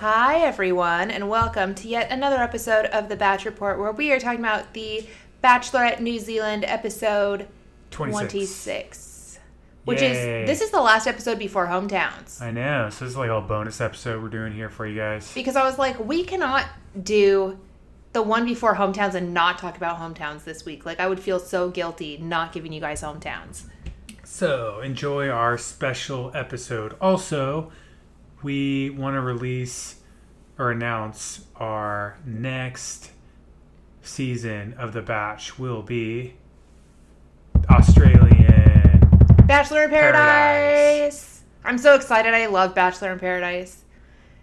Hi, everyone, and welcome to yet another episode of the Batch Report where we are talking about the Bachelorette New Zealand episode 26. 26. Which Yay. is, this is the last episode before hometowns. I know. So this is like a bonus episode we're doing here for you guys. Because I was like, we cannot do the one before hometowns and not talk about hometowns this week. Like, I would feel so guilty not giving you guys hometowns. So enjoy our special episode. Also, we want to release or announce our next season of The Batch will be Australian. Bachelor in Paradise! Paradise. I'm so excited. I love Bachelor in Paradise.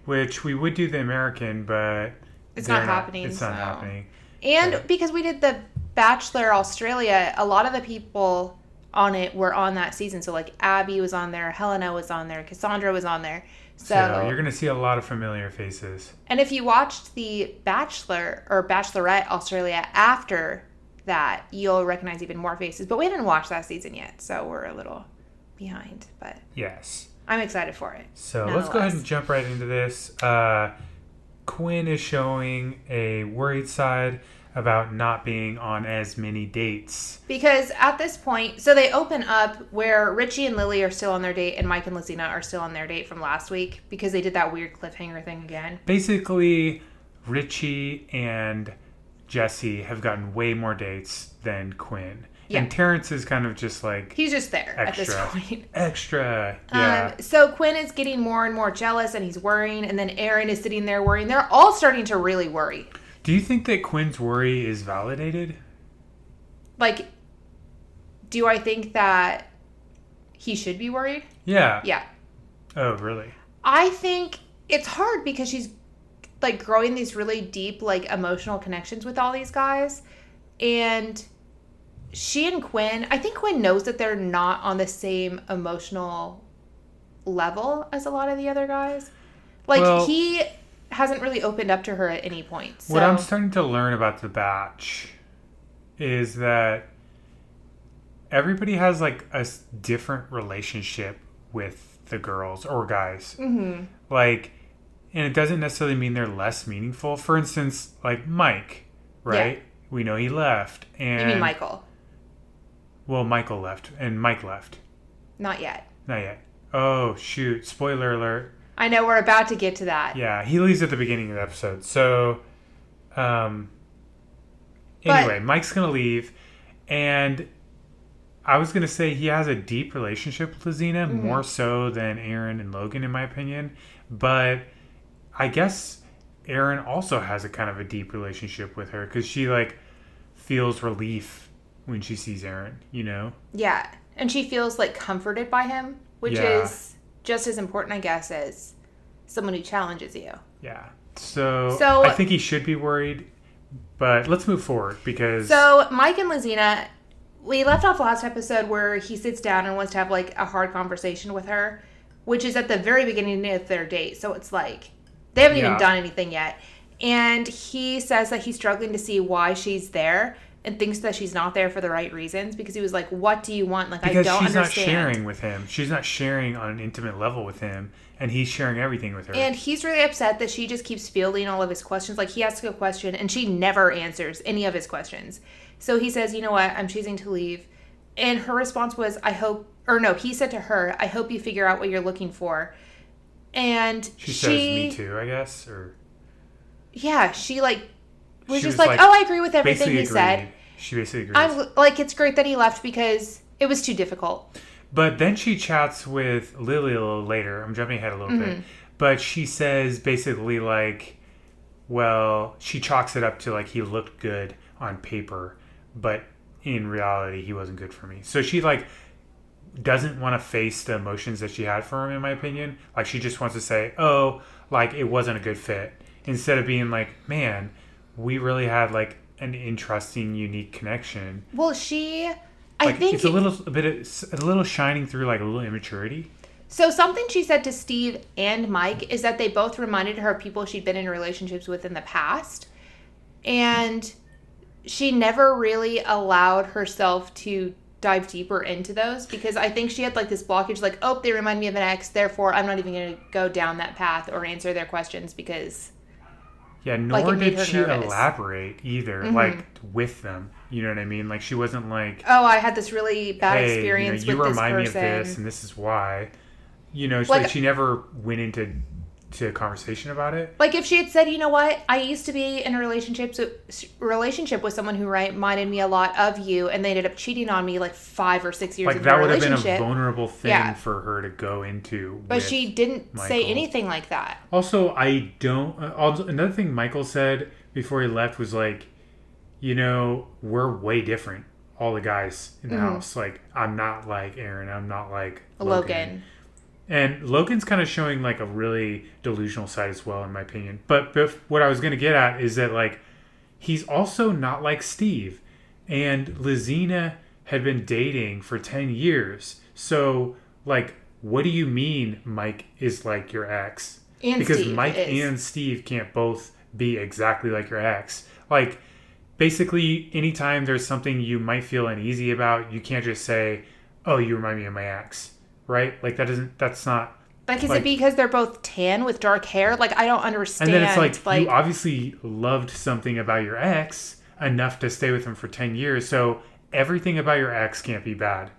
Which we would do the American, but It's they're not happening, It's not so. happening. And Right. because we did the Bachelor Australia, a lot of the people on it were on that season. So like Abby was on there, Helena was on there, Cassandra was on there. So, So, you're gonna see a lot of familiar faces. and if you watched the Bachelor or Bachelorette Australia after that, you'll recognize even more faces. But we haven't watched that season yet, so we're a little behind. But Yes. I'm excited for it. So let's go ahead and jump right into this. Uh, Quinn is showing a worried side about not being on as many dates. Because at this point, so they open up where Richie and Lily are still on their date and Mike and Lesina are still on their date from last week because they did that weird cliffhanger thing again. Basically, Richie and Jesse have gotten way more dates than Quinn. Yeah. And Terrence is kind of just like He's just there at this extra. point. Extra. Yeah. Um, so Quinn is getting more and more jealous and he's worrying, and then Aaron is sitting there worrying. They're all starting to really worry. Do you think that Quinn's worry is validated? Like, do I think that he should be worried? Yeah. Yeah. Oh, really? I think it's hard because she's like growing these really deep, like emotional connections with all these guys. And she and Quinn, I think Quinn knows that they're not on the same emotional level as a lot of the other guys. Like Well- he hasn't really opened up to her at any point. So What I'm starting to learn about the batch is that everybody has like a different relationship with the girls or guys. Mhm. Like, and it doesn't necessarily mean they're less meaningful. For instance, like Mike, right? We know he left, and you mean Michael? Well, Michael left, and Mike left. Not yet. Not yet. Oh shoot! Spoiler alert. I know we're about to get to that. Yeah, he leaves at the beginning of the episode. So, um, But- anyway, Mike's gonna leave, and I was gonna say he has a deep relationship with Lesina, Mm-hmm. more so than Aaron and Logan, in my opinion. But I guess Aaron also has a kind of a deep relationship with her because she like feels relief when she sees Aaron. You know? Yeah. And she feels like comforted by him, which Yeah. is just as important, I guess, as someone who challenges you. Yeah. So, So- I think he should be worried. But let's move forward because So Mike and Lesina, we left off last episode where he sits down and wants to have like a hard conversation with her, which is at the very beginning of their date. So it's like they haven't even done anything yet. And he says that he's struggling to see why she's there and thinks that she's not there for the right reasons because he was like, What do you want? Like because I don't she's understand. not sharing with him. She's not sharing on an intimate level with him, and he's sharing everything with her. And he's really upset that she just keeps fielding all of his questions. Like he asks a question and she never answers any of his questions. So he says, "You know what? I'm choosing to leave." And her response was, "I hope," or no, he said to her, "I hope you figure out what you're looking for." And she, she, says, "Me too," I guess, or yeah, she like was She just was like, like- "Oh, I agree with everything he said." She basically agrees. I'm like, it's great that he left because it was too difficult. But then she chats with Lily a little later. I'm jumping ahead a little Mm-hmm. bit. But she says basically like, well, she chalks it up to like he looked good on paper, but in reality he wasn't good for me. So she like doesn't want to face the emotions that she had for him in my opinion. Like she just wants to say, "Oh, like it wasn't a good fit." Instead of being like, "Man, we really had like an interesting, unique connection." Well, she, I think it's a little a bit of, a little shining through like a little immaturity. So something she said to Steve and Mike is that they both reminded her of people she'd been in relationships with in the past. And she never really allowed herself to dive deeper into those because I think she had like this blockage, like, oh, they remind me of an ex, therefore I'm not even going to go down that path or answer their questions because. Yeah, nor made did she nervous. elaborate either, Mhm. like with them. You know what I mean? Like she wasn't like, Oh, I had this really bad hey, experience you, know, you with this remind me of this, and this is why. You know, Like- like she never went into to a conversation about it. Like if she had said, you know what, I used to be in a relationship relationship with someone who reminded me a lot of you, and they ended up cheating on me like five or six years ago. Like that would have been a vulnerable thing Yeah. for her to go into. but she didn't say anything like that. Also, I don't. Uh, also, another thing Michael said before he left was like, you know, we're way different. All the guys in the Mhm. house, like, I'm not like Aaron. I'm not like Logan. And Logan's kind of showing like a really delusional side as well, in my opinion. But, but what I was going to get at is that like he's also not like Steve, and Lizina had been dating for ten years. So like, what do you mean Mike is like your ex? And because Steve Mike is. and Steve can't both be exactly like your ex. Like basically anytime there's something you might feel uneasy about, you can't just say, "Oh, you remind me of my ex." Right? Like that doesn't that's not Like, is like- it because they're both tan with dark hair? Like, I don't understand. And then it's like, you obviously loved something about your ex enough to stay with him for 10 years. So everything about your ex can't be bad,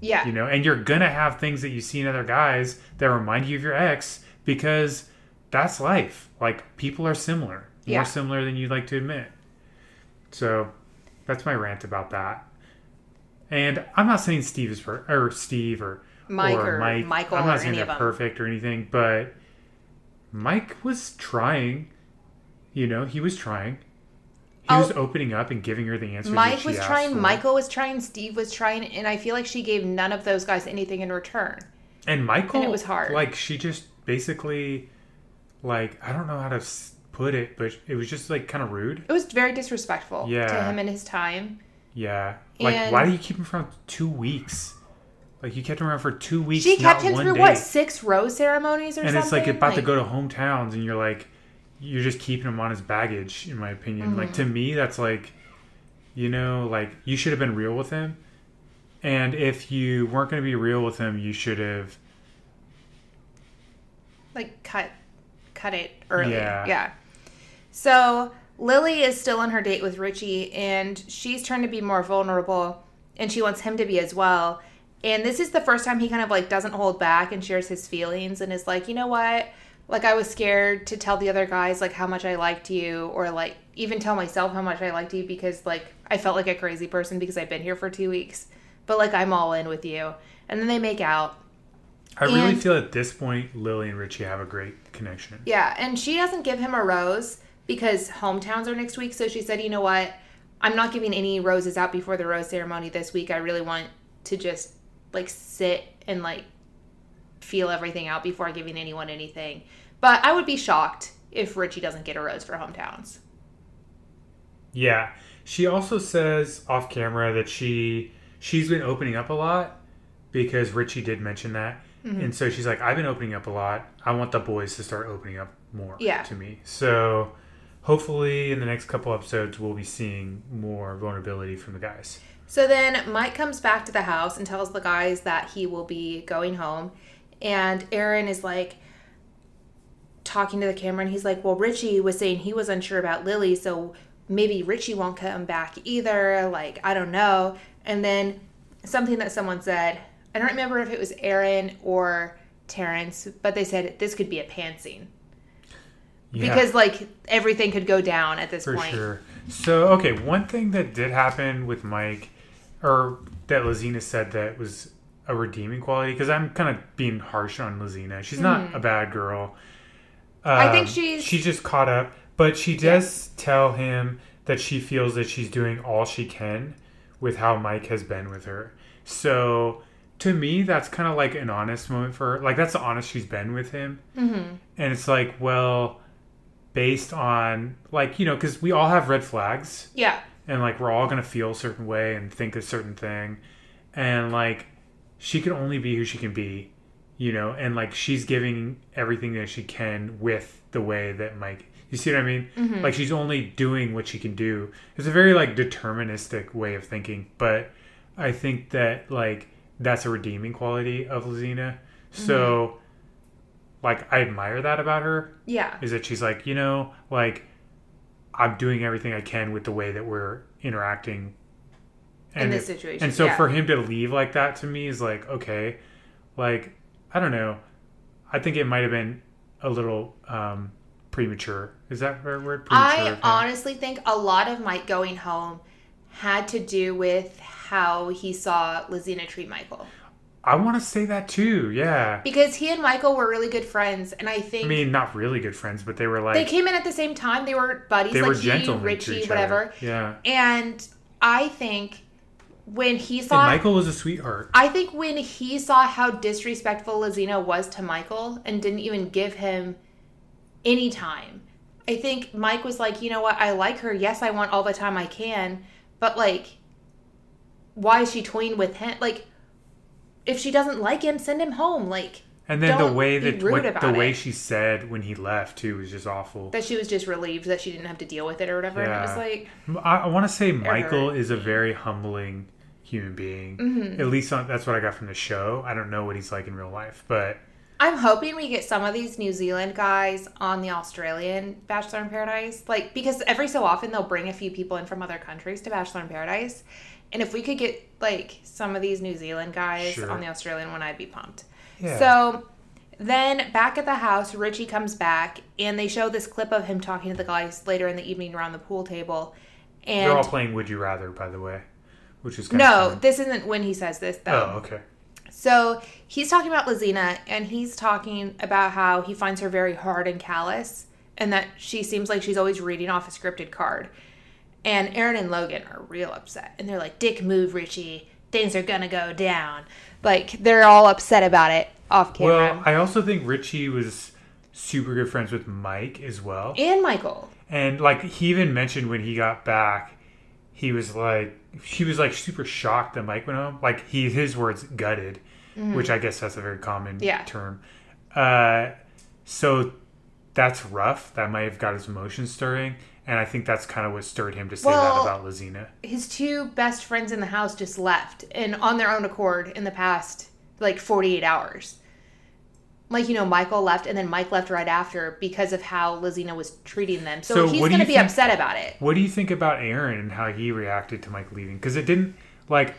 yeah, you know? And you're going to have things that you see in other guys that remind you of your ex because that's life. Like people are similar, Yeah. more similar than you'd like to admit. So that's my rant about that. And I'm not saying Steve is per- or Steve or Mike or Mike. Michael I'm not or saying they're perfect or anything, but Mike was trying. You know, he was trying. He was Oh. opening up and giving her the answers. Mike was trying. Michael was trying, Steve was trying, and I feel like she gave none of those guys anything in return. and Michael. and it was hard. Like she just basically, like I don't know how to put it, but it was just like kind of rude. It was very disrespectful Yeah. to him and his time. Yeah. Like, And- why do you keep him for two weeks? Like you kept him around for two weeks. She kept him through day. what six rose ceremonies or and something. And it's like about to go to hometowns and you're like you're just keeping him on his baggage in my opinion like Mm-hmm. to me that's like you know like you should have been real with him and if you weren't going to be real with him you should have like cut cut it early. Yeah. Yeah. So Lily is still on her date with Richie and she's trying to be more vulnerable and she wants him to be as well. And this is the first time he kind of like doesn't hold back and shares his feelings and is like, you know what? Like I was scared to tell the other guys like how much I liked you or like even tell myself how much I liked you because like I felt like a crazy person because I've been here for two weeks. But like I'm all in with you. And then they make out i really feel at this point lily and richie have a great connection Yeah, and she doesn't give him a rose because hometowns are next week. So she said, you know what? I'm not giving any roses out before the rose ceremony this week. I really want to just like sit and like feel everything out before giving anyone anything. But I would be shocked if Richie doesn't get a rose for hometowns. yeah she also says off camera that she she's been opening up a lot because richie did mention that Mm-hmm. and so she's like i've been opening up a lot i want the boys to start opening up more Yeah. to me so hopefully in the next couple episodes we'll be seeing more vulnerability from the guys So then Mike comes back to the house and tells the guys that he will be going home. And Aaron is like talking to the camera and he's like, Well, Richie was saying he was unsure about Lily, so maybe Richie won't come back either. Like, I don't know. And then something that someone said, I don't remember if it was Aaron or Terrence, but they said this could be a pantsing. Yeah, Because like everything could go down at this point. for point. sure so okay one thing that did happen with mike or that Lesina said that was a redeeming quality because i'm kind of being harsh on Lesina she's not a bad girl Hmm. I think Um, she's- she's just caught up but she does tell him that she feels that she's doing all she can with how mike has been with her so to me that's kind of like an honest moment for her like that's the honest she's been with him Mm-hmm. and it's like well based on like you know because we all have red flags Yeah. And like we're all gonna feel a certain way and think a certain thing and like she can only be who she can be you know and like she's giving everything that she can with the way that mike you see what i mean Mm-hmm. like she's only doing what she can do it's a very like deterministic way of thinking but I think that like that's a redeeming quality of Lesina. So like I admire that about her Yeah. is that she's like, you know, like I'm doing everything I can with the way that we're interacting In this it- situation, And so yeah. for him to leave like that to me is like, okay, like I don't know. I think it might have been a little um premature. Is that the right word? Premature. I honestly think a lot of Mike going home had to do with how he saw Lesina treat Michael. I want to say that too. Yeah. Because he and Michael were really good friends, and I think I mean, not really good friends, but they were like they came in at the same time. They were buddies, they like were to Richie, whatever. Yeah. And I think when he And saw Michael was a sweetheart. I think when he saw how disrespectful Lesina was to Michael and didn't even give him any time, I think Mike was like, you know what, I like her. Yes, I want all the time I can, but like, why is she toying with him? Like, if she doesn't like him, send him home. Like, And then the way that what, the about way she said when he left too was just awful. that she was just relieved that she didn't have to deal with it or whatever. And it was like, I, I want to say Michael hurt. is a very humbling human being. Mm-hmm. At least on, that's what I got from the show. I don't know what he's like in real life, but I'm hoping we get some of these New Zealand guys on the Australian Bachelor in Paradise. Like, because every so often they'll bring a few people in from other countries to Bachelor in Paradise. And if we could get, like, some of these New Zealand guys Sure. on the Australian one, I'd be pumped. Yeah. So then back at the house, Richie comes back and they show this clip of him talking to the guys later in the evening around the pool table. And they're all playing Would You Rather, by the way, which is kind no, this isn't when he says this, though. Oh, okay. So he's talking about Lesina, and he's talking about how he finds her very hard and callous, and that she seems like she's always reading off a scripted card. And Aaron and Logan are real upset, and they're like, "Dick move, Richie. Things are gonna go down." Like they're all upset about it off camera. Well, I also think Richie was super good friends with Mike as well. and Michael. And like he even mentioned when he got back, he was like he was like super shocked that Mike went home. Like he his words gutted, which I guess that's a very common Mm-hmm. Yeah. term. Uh, so that's rough. That might have got his emotions stirring, and I think that's kind of what stirred him to say Well- that about Lesina. His two best friends in the house just left, and on their own accord in the past like 48 hours. Like you know, Michael left, and then Mike left right after because of how Lesina was treating them. So, So he's going to be think- upset about it. What do you think about Aaron and how he reacted to Mike leaving? Because it didn't like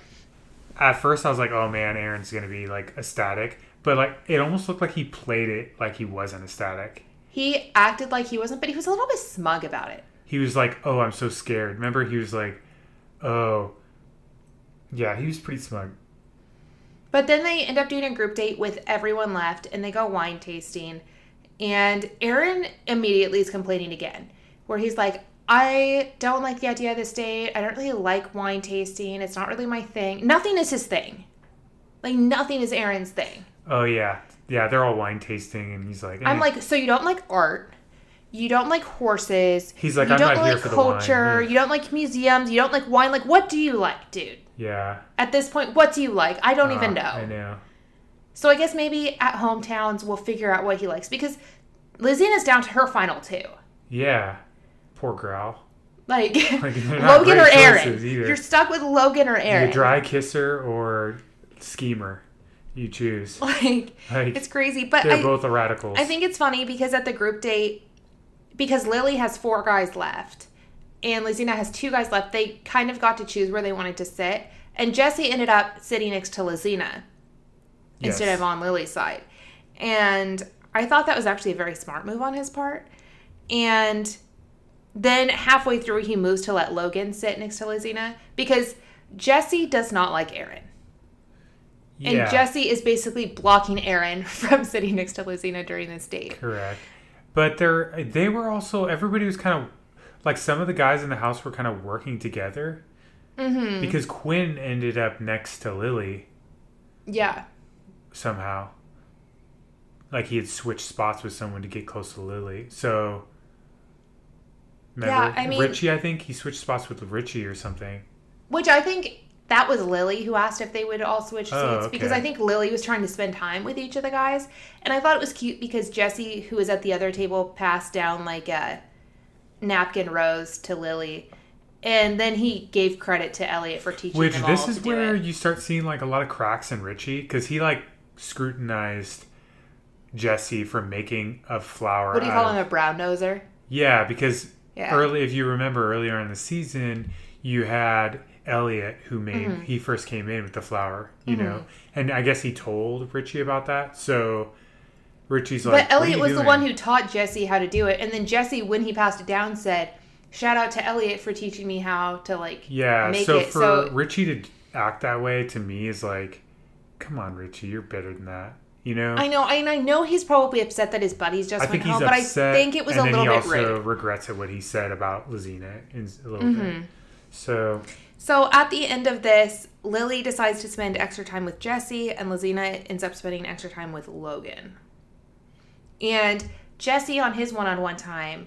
at first I was like, oh man, Aaron's gonna be like ecstatic, but like it almost looked like he played it like he wasn't ecstatic. He acted like he wasn't, but he was a little bit smug about it. He was like, oh, I'm so scared. Remember, he was like, oh, yeah, he was pretty smug. But then they end up doing a group date with everyone left, and they go wine tasting. And Aaron immediately is complaining again, where he's like, I don't like the idea of this date. I don't really like wine tasting. It's not really my thing. Nothing is his thing. Like, nothing is Aaron's thing. Oh yeah, yeah, they're all wine tasting, and he's like, I'm eh. like, so you don't like art? You don't like horses? He's like, you "I'm don't not here like for the wine." culture. You don't like museums. You don't like wine. Like, what do you like, dude? yeah, At this point, what do you like? I don't even Uh, know. I know. So I guess maybe at hometowns we'll figure out what he likes because Lesina's down to her final two. Yeah, poor Growl. Like, Like, Logan or Aaron. either. You're stuck with Logan or You Aaron. dry kisser or schemer, you choose. Like Like it's crazy, but they're I, both radicals. I think it's funny because at the group date, because Lily has four guys left and Lesina has two guys left, they kind of got to choose where they wanted to sit. And Jesse ended up sitting next to Lesina instead of on Lily's side. And I thought that was actually a very smart move on his part. And then halfway through, he moves to let Logan sit next to Lesina because Jesse does not like Aaron. And Jesse is basically blocking Aaron from sitting next to Lesina during this date. correct. But they're they were also everybody was kind of like some of the guys in the house were kind of working together Mm-hmm. because Quinn ended up next to Lily Yeah. somehow. Like he had switched spots with someone to get close to Lily. So remember Yeah, I mean- Richie, I think he switched spots with Richie or something. Which I think that was Lily who asked if they would all switch oh, seats Oh, because. I think Lily was trying to spend time with each of the guys. And I thought it was cute because Jesse, who was at the other table, passed down like a napkin rose to Lily. And then he gave credit to Elliot for teaching Which this is where you start seeing like a lot of cracks in Richie because he like scrutinized Jesse for making a flower. What do you call of- him? A brown noser? Yeah, because Yeah. early, if you remember earlier in the season, you had Elliot who made Mm-hmm. he first came in with the flower, you know, and I guess he told Richie about that. So Richie's like, but Elliot was you the one who taught Jesse how to do it. And then Jesse, when he passed it down, said, Shout out to Elliot for teaching me how to like yeah. make so it. for so Richie to act that way to me is like, come on, Richie, you're better than that, you know. I know, and I know he's probably upset that his buddies just I went home, but I think it was a little he bit also rude. regrets it what he said about Lesina a little Mm-hmm. bit. So So at the end of this, Lily decides to spend extra time with Jesse, and Lesina ends up spending extra time with Logan. And Jesse, on his one on one time,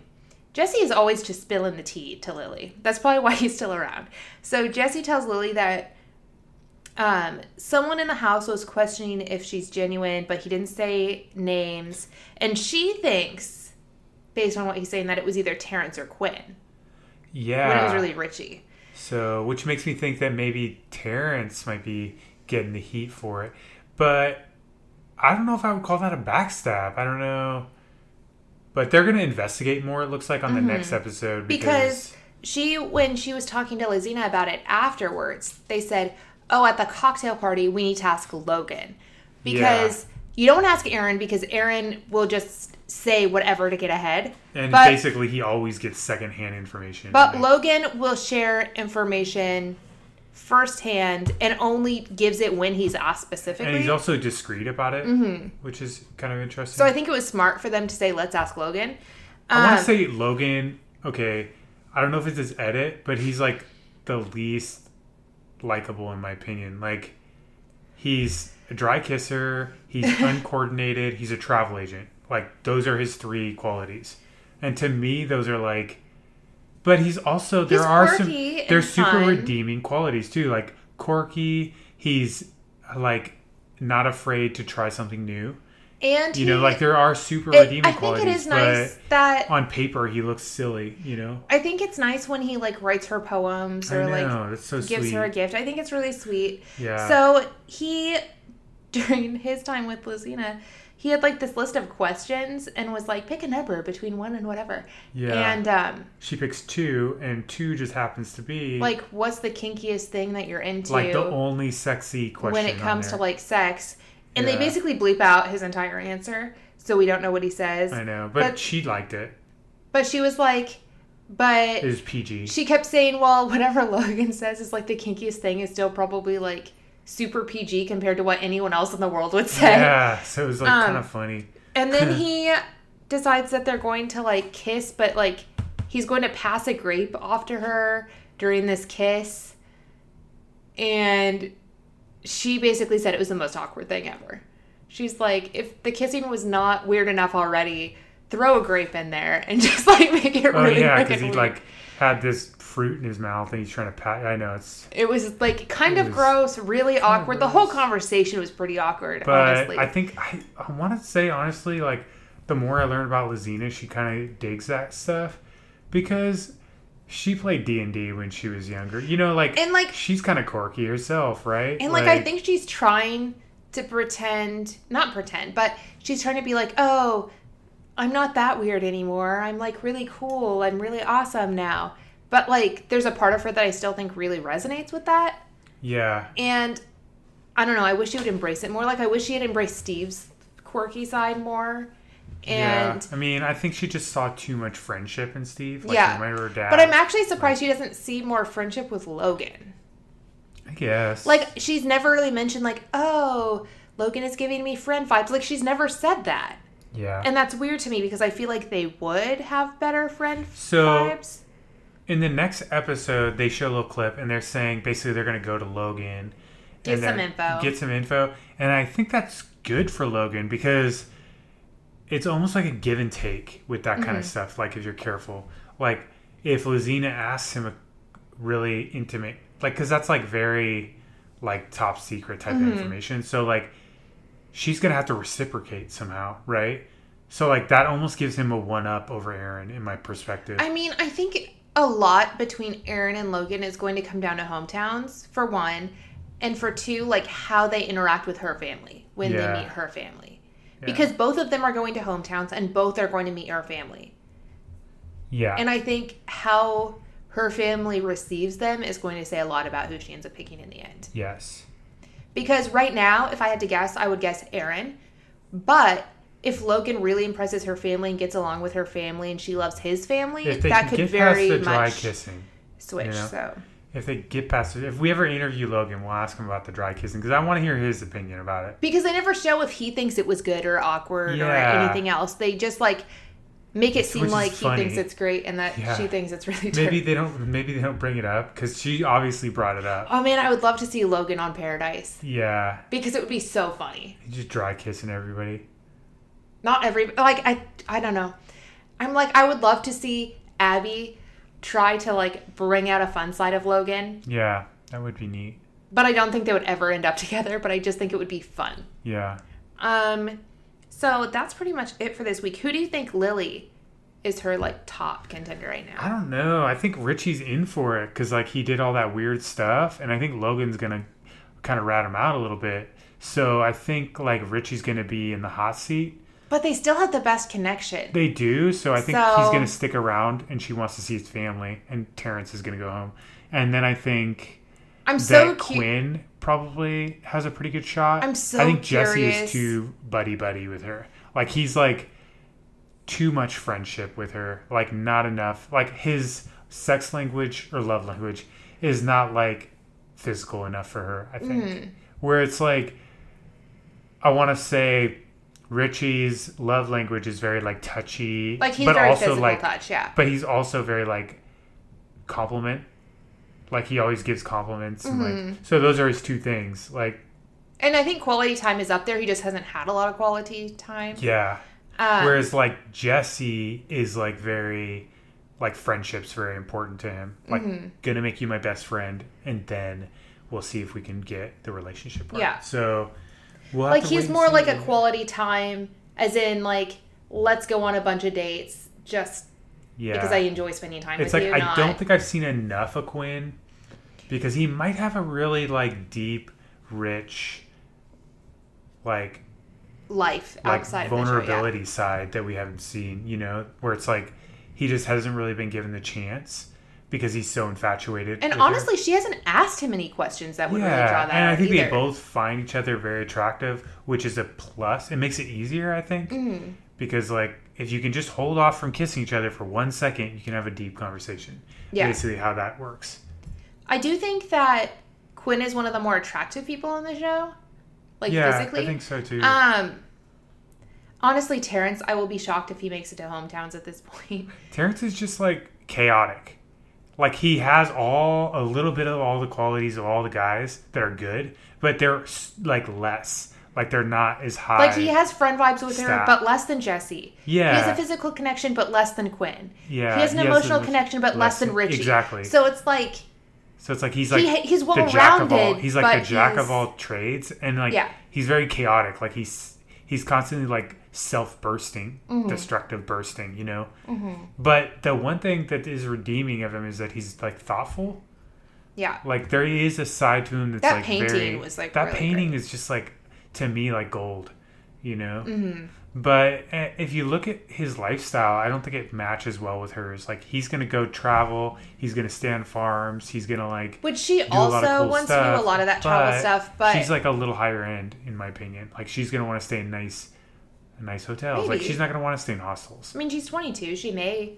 Jesse is always just spilling the tea to Lily. That's probably why he's still around. So Jesse tells Lily that um, someone in the house was questioning if she's genuine, but he didn't say names. And she thinks, based on what he's saying, that it was either Terrence or Quinn yeah, when it was really Richie. So, which makes me think that maybe Terrence might be getting the heat for it. But I don't know if I would call that a backstab. I don't know. But they're going to investigate more, it looks like, on the next episode. Mm-hmm. because she when she was talking to Lesina about it afterwards, they said, "Oh, at the cocktail party, we need to ask Logan because you don't ask Aaron because Aaron will just say whatever to get ahead." and but- basically, he always gets secondhand information. But Logan will share information firsthand and only gives it when he's asked specifically. and he's also discreet about it, which is kind of interesting. Mm-hmm. so I think it was smart for them to say, "Let's ask Logan." I want Um, to say Logan. Okay, I don't know if it's his edit, but he's like the least likable in my opinion. Like he's a dry kisser, he's uncoordinated, he's a travel agent. Like those are his three qualities, and to me, those are like. But he's also there He's are some there's super fun. redeeming qualities too. Like quirky, he's like not afraid to try something new. and You know, like there are super it- redeeming I think qualities. it is nice that on paper he looks silly, you know. I think it's nice when he like writes her poems or know like so gives sweet. her a gift. I think it's really sweet. yeah. So he during his time with Lesina, he had like this list of questions and was like, pick a number between one and whatever. Yeah. And um she picks two, and two just happens to be like what's the kinkiest thing that you're into like the only sexy question when it comes to like sex. And Yeah. they basically bleep out his entire answer, so we don't know what he says. I know, but, but- she liked it. But she was like but It was PG. she kept saying, well, whatever Logan says is like the kinkiest thing is still probably like super PG compared to what anyone else in the world would say. yeah, so it was like Um, kind of funny. And then he decides that they're going to like kiss, but like he's going to pass a grape off to her during this kiss. And she basically said it was the most awkward thing ever. She's like, if the kissing was not weird enough already, throw a grape in there and just like make it Oh really yeah, because he like had this fruit in his mouth and he's trying to pat. I know it's, It was like kind of gross, really awkward. The whole conversation was pretty awkward, but honestly. I think I I want to say honestly, like the more I learned about Lesina, she kind of digs that stuff because she played D and D when she was younger. You know, like And, like- she's kind of quirky herself, right? and like, I think she's trying to pretend, not pretend, but she's trying to be like, "Oh, I'm not that weird anymore. I'm like really cool. I'm really awesome now." But like there's a part of her that I still think really resonates with that. yeah, And I don't know, I wish she would embrace it more. Like I wish she had embraced Steve's quirky side more. And yeah. I mean, I think she just saw too much friendship in Steve. Like, Yeah. remember her dad. but I'm actually surprised she doesn't see more friendship with Logan. I guess. Like she's never really mentioned like, "Oh, Logan is giving me friend vibes." Like she's never said that. Yeah. And that's weird to me because I feel like they would have better friend So- vibes. in the next episode, they show a little clip, and they're saying basically they're going to go to Logan, Get and some info. Get some info, and I think that's good for Logan because it's almost like a give and take with that Mm-hmm. kind of stuff. Like if you're careful, like if Lesina asks him a really intimate, like because that's like very like top secret type Mm-hmm. of information. So like she's gonna have to reciprocate somehow, right? So like that almost gives him a one up over Aaron in my perspective. I mean, I think a lot between Aaron and Logan is going to come down to hometowns for one, and for two, like how they interact with her family when Yeah. they meet her family. Yeah. Because both of them are going to hometowns and both are going to meet her family. Yeah. And I think how her family receives them is going to say a lot about who she ends up picking in the end. yes. Because right now, if I had to guess, I would guess Aaron. But if Logan really impresses her family and gets along with her family and she loves his family, If they that could get very past the dry much kissing, switch. you know? So if they get past it, if we ever interview Logan, we'll ask him about the dry kissing because I want to hear his opinion about it. because they never show if he thinks it was good or awkward or anything else. They just like make it seem Which like he thinks it's great and that Yeah. she thinks it's really Maybe terrible. they don't. Maybe they don't bring it up because she obviously brought it up. Oh man, I would love to see Logan on Paradise Yeah, because it would be so funny. just dry kissing everybody. Not every like I I don't know. I'm like I would love to see Abby try to like bring out a fun side of Logan, Yeah, that would be neat. but I don't think they would ever end up together, but I just think it would be fun. Yeah. Um so that's pretty much it for this week. Who do you think Lily is her like top contender right now? I don't know. I think Richie's in for it because like he did all that weird stuff, and I think Logan's gonna kind of rat him out a little bit. So I think like Richie's gonna be in the hot seat. But they still have the best connection. They do. So I think So- he's gonna stick around, and she wants to see his family, and Terrence is gonna go home. And then I think I'm so that cute. Quinn probably has a pretty good shot. I'm so I think Jesse is too buddy buddy with her. Like he's like too much friendship with her. Like not enough. Like his sex language or love language is not like physical enough for her. I think Mm. where it's like I want to say Richie's love language is very like touchy, Like he's but very also physical like touch, yeah. but he's also very like compliment like he always gives compliments Mm-hmm. like so those are his two things like And I think quality time is up there. He just hasn't had a lot of quality time. yeah Um, whereas like jesse is like very like friendship's very important to him like Mm-hmm. gonna make you my best friend and then we'll see if we can get the relationship right Yeah. so we'll like he's more like a quality time, as in like let's go on a bunch of dates just yeah because I enjoy spending time it's with like you. i not, don't think i've seen enough of quinn because he might have a really like deep rich like life like outside of the show, vulnerability side that we haven't seen you know where it's like he just hasn't really been given the chance because he's so infatuated. And with her. honestly, she hasn't asked him any questions that would really draw that and i think either. they both find each other very attractive which is a plus it makes it easier i think Mm-hmm. because like if you can just hold off from kissing each other for one second you can have a deep conversation Yeah. basically how that works I do think that Quinn is one of the more attractive people on the show, like yeah physically. i think so too Um, honestly, Terrence, I will be shocked if he makes it to hometowns at this point. Terrence is just like chaotic. Like he has all a little bit of all the qualities of all the guys that are good, but they're like less. Like they're not as high. Like he has friend vibes with her, but less than Jesse. Yeah. He has a physical connection, but less than Quinn. Yeah, He has an he emotional emo- connection, but less, than Richie. Exactly. So it's like So it's like he's like he, he's well the jack of all. rounded. He's like the jack of all trades, and like Yeah. he's very chaotic. Like he's he's constantly like self bursting, Mm-hmm. destructive bursting. You know. But the one thing that is redeeming of him is that he's like thoughtful. Yeah. like there is a side to him that's That like painting very, was, like, that really painting great. is just like to me like gold you know? Mm-hmm. but uh, if you look at his lifestyle i don't think it matches well with hers. Like he's gonna go travel he's gonna stay on farms he's gonna like Which she do a lot of also cool wants stuff, to do a lot of that travel stuff, but she's like a little higher end in my opinion. Like she's gonna want to stay in nice nice hotels. Like she's not gonna want to stay in hostels. I mean, she's 22. She may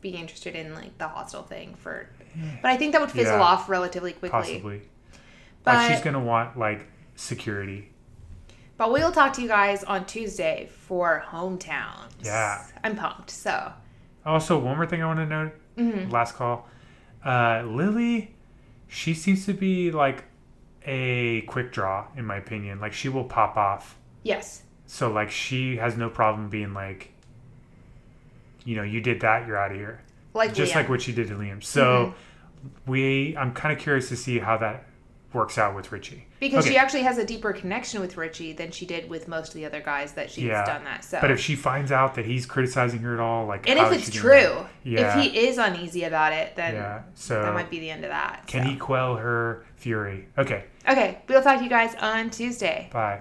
be interested in like the hostel thing for, but I think that would fizzle Yeah. off relatively quickly. possibly. But like she's gonna want like security but we will talk to you guys on Tuesday for hometowns. Yeah. I'm pumped. So Also, one more thing I want to note. Mm-hmm. Last call. Uh, Lily, she seems to be like a quick draw, in my opinion. Like she will pop off. yes, So like she has no problem being like, you know, you did that, you're out of here. like Just Liam. like what she did to Liam. So we, I'm kind of curious to see how that works out with Richie. Because Okay. she actually has a deeper connection with Richie than she did with most of the other guys that she's Yeah. done that. So But if she finds out that he's criticizing her at all, like, and if it's true, Yeah. if he is uneasy about it, then yeah. So that might be the end of that. can so. he quell her fury? Okay. Okay, we'll talk to you guys on Tuesday. Bye.